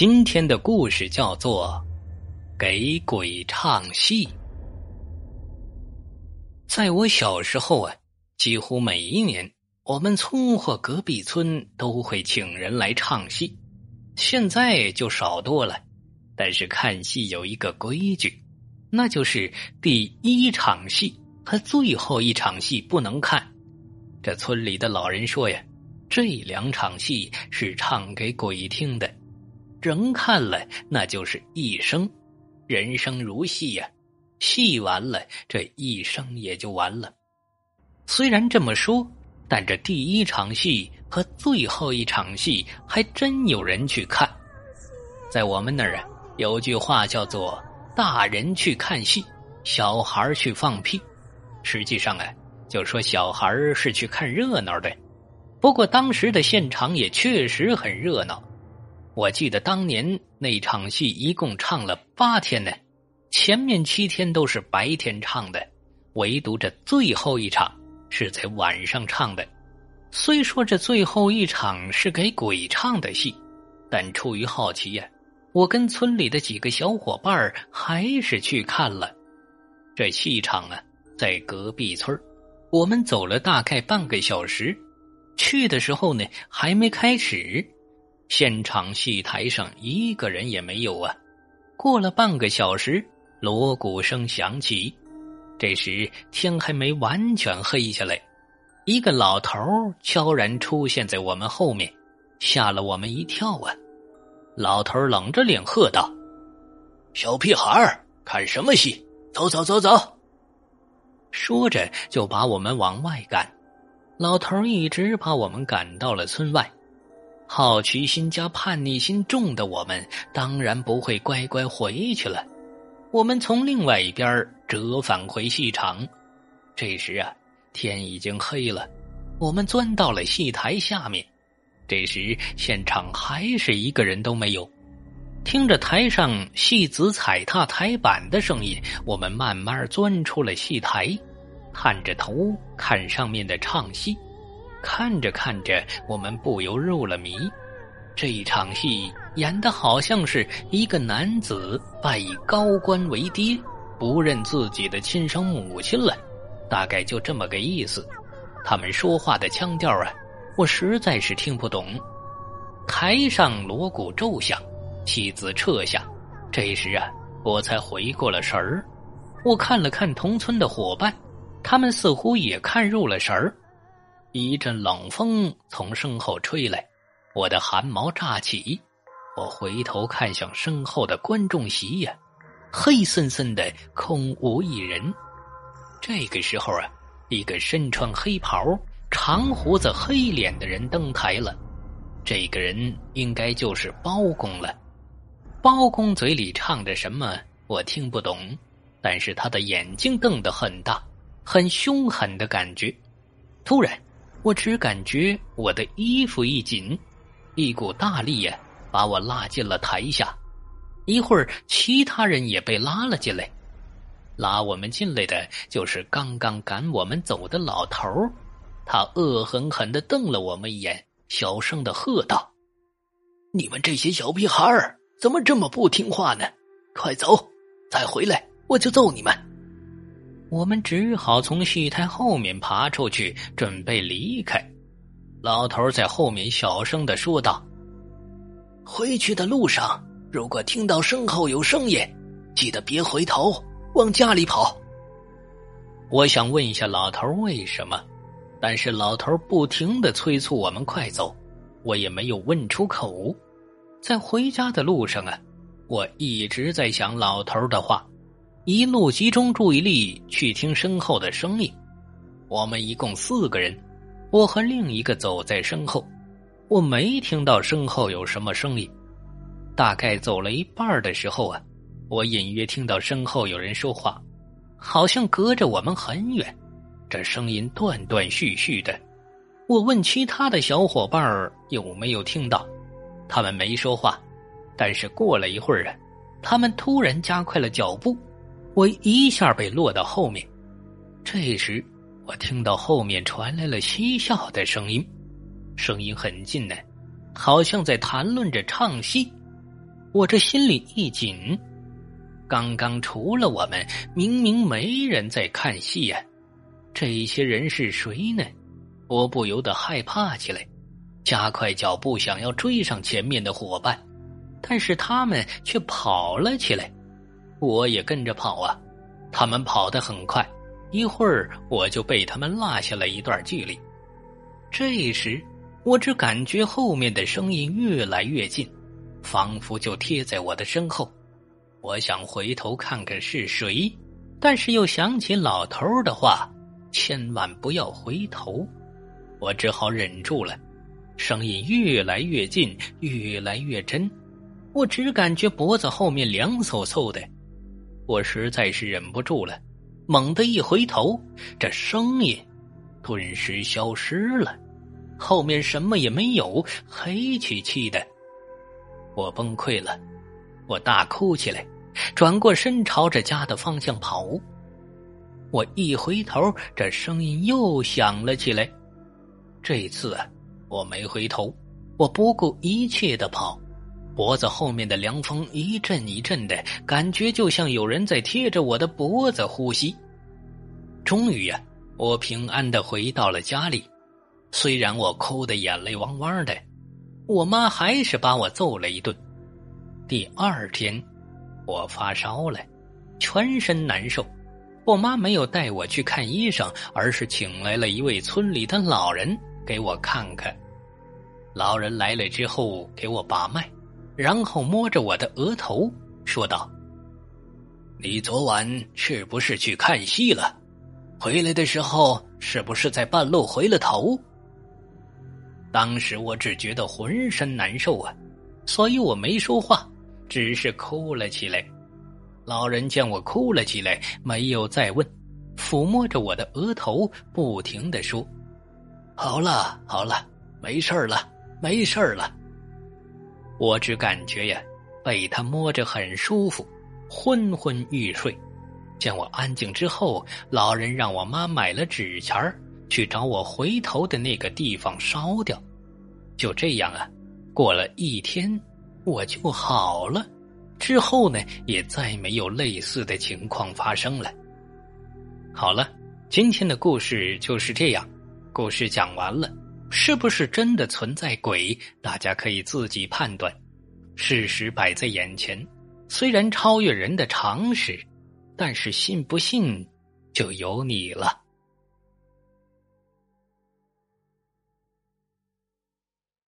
今天的故事叫做《给鬼唱戏》。在我小时候啊，几乎每一年，我们村或隔壁村都会请人来唱戏。现在就少多了，但是看戏有一个规矩，那就是第一场戏和最后一场戏不能看。这村里的老人说呀，这两场戏是唱给鬼听的。人看了，那就是一生，人生如戏呀，戏完了，这一生也就完了。虽然这么说，但这第一场戏和最后一场戏还真有人去看。在我们那儿啊，有句话叫做“大人去看戏，小孩去放屁”。实际上啊，就说小孩是去看热闹的。不过当时的现场也确实很热闹。我记得当年那场戏一共唱了八天呢，前面七天都是白天唱的，唯独这最后一场是在晚上唱的。虽说这最后一场是给鬼唱的戏，但出于好奇呀，我跟村里的几个小伙伴还是去看了。这戏场啊，在隔壁村我们走了大概半个小时，去的时候呢还没开始。现场戏台上一个人也没有啊！过了半个小时，锣鼓声响起。这时天还没完全黑下来，一个老头悄然出现在我们后面，吓了我们一跳啊！老头冷着脸喝道：“小屁孩看什么戏？走走走走！”说着就把我们往外赶。老头一直把我们赶到了村外。好奇心加叛逆心重的我们，当然不会乖乖回去了。我们从另外一边折返回戏场。这时啊，天已经黑了。我们钻到了戏台下面。这时现场还是一个人都没有。听着台上戏子踩踏台板的声音，我们慢慢钻出了戏台，探着头看上面的唱戏。看着看着，我们不由入了迷。这一场戏演的好像是一个男子拜以高官为爹，不认自己的亲生母亲了，大概就这么个意思。他们说话的腔调啊，我实在是听不懂。台上锣鼓骤响，妻子撤下。这时啊，我才回过了神儿。我看了看同村的伙伴，他们似乎也看入了神儿。一阵冷风从身后吹来，我的汗毛炸起。我回头看向身后的观众席呀，黑森森的，空无一人。这个时候啊，一个身穿黑袍、长胡子、黑脸的人登台了。这个人应该就是包公了。包公嘴里唱着什么，我听不懂，但是他的眼睛瞪得很大，很凶狠的感觉。突然。我只感觉我的衣服一紧，一股大力呀把我拉进了台下。一会儿，其他人也被拉了进来。拉我们进来的就是刚刚赶我们走的老头他恶狠狠的瞪了我们一眼，小声的喝道：“你们这些小屁孩儿怎么这么不听话呢？快走，再回来我就揍你们！”我们只好从戏台后面爬出去，准备离开。老头在后面小声的说道：“回去的路上，如果听到身后有声音，记得别回头，往家里跑。”我想问一下老头为什么，但是老头不停的催促我们快走，我也没有问出口。在回家的路上啊，我一直在想老头的话。一路集中注意力去听身后的声音。我们一共四个人，我和另一个走在身后。我没听到身后有什么声音。大概走了一半的时候啊，我隐约听到身后有人说话，好像隔着我们很远。这声音断断续续的。我问其他的小伙伴有没有听到，他们没说话。但是过了一会儿啊，他们突然加快了脚步。我一下被落到后面，这时我听到后面传来了嬉笑的声音，声音很近呢，好像在谈论着唱戏。我这心里一紧。刚刚除了我们，明明没人在看戏呀，这些人是谁呢？我不由得害怕起来，加快脚步想要追上前面的伙伴，但是他们却跑了起来，我也跟着跑啊。他们跑得很快，一会儿我就被他们落下了一段距离。这时，我只感觉后面的声音越来越近，仿佛就贴在我的身后。我想回头看看是谁，但是又想起老头的话：“千万不要回头。”我只好忍住了。声音越来越近，越来越真，我只感觉脖子后面凉飕飕的。我实在是忍不住了，猛地一回头，这声音顿时消失了，后面什么也没有，黑漆漆的。我崩溃了，我大哭起来，转过身朝着家的方向跑。我一回头，这声音又响了起来。这次啊，我没回头，我不顾一切的跑。脖子后面的凉风一阵一阵的，感觉就像有人在贴着我的脖子呼吸。终于呀，我平安的回到了家里。虽然我哭得眼泪汪汪的，我妈还是把我揍了一顿。第二天，我发烧了，全身难受。我妈没有带我去看医生，而是请来了一位村里的老人给我看看。老人来了之后，给我把脉。然后摸着我的额头说道：“你昨晚是不是去看戏了？回来的时候是不是在半路回了头？”当时我只觉得浑身难受啊，所以我没说话，只是哭了起来。老人见我哭了起来，没有再问，抚摸着我的额头，不停的说：“好了好了，没事了，没事了。”我只感觉呀，被他摸着很舒服，昏昏欲睡。见我安静之后，老人让我妈买了纸钱儿，去找我回头的那个地方烧掉。就这样啊，过了一天，我就好了。之后呢，也再没有类似的情况发生了。好了，今天的故事就是这样，故事讲完了。是不是真的存在鬼？大家可以自己判断。事实摆在眼前，虽然超越人的常识，但是信不信就由你了。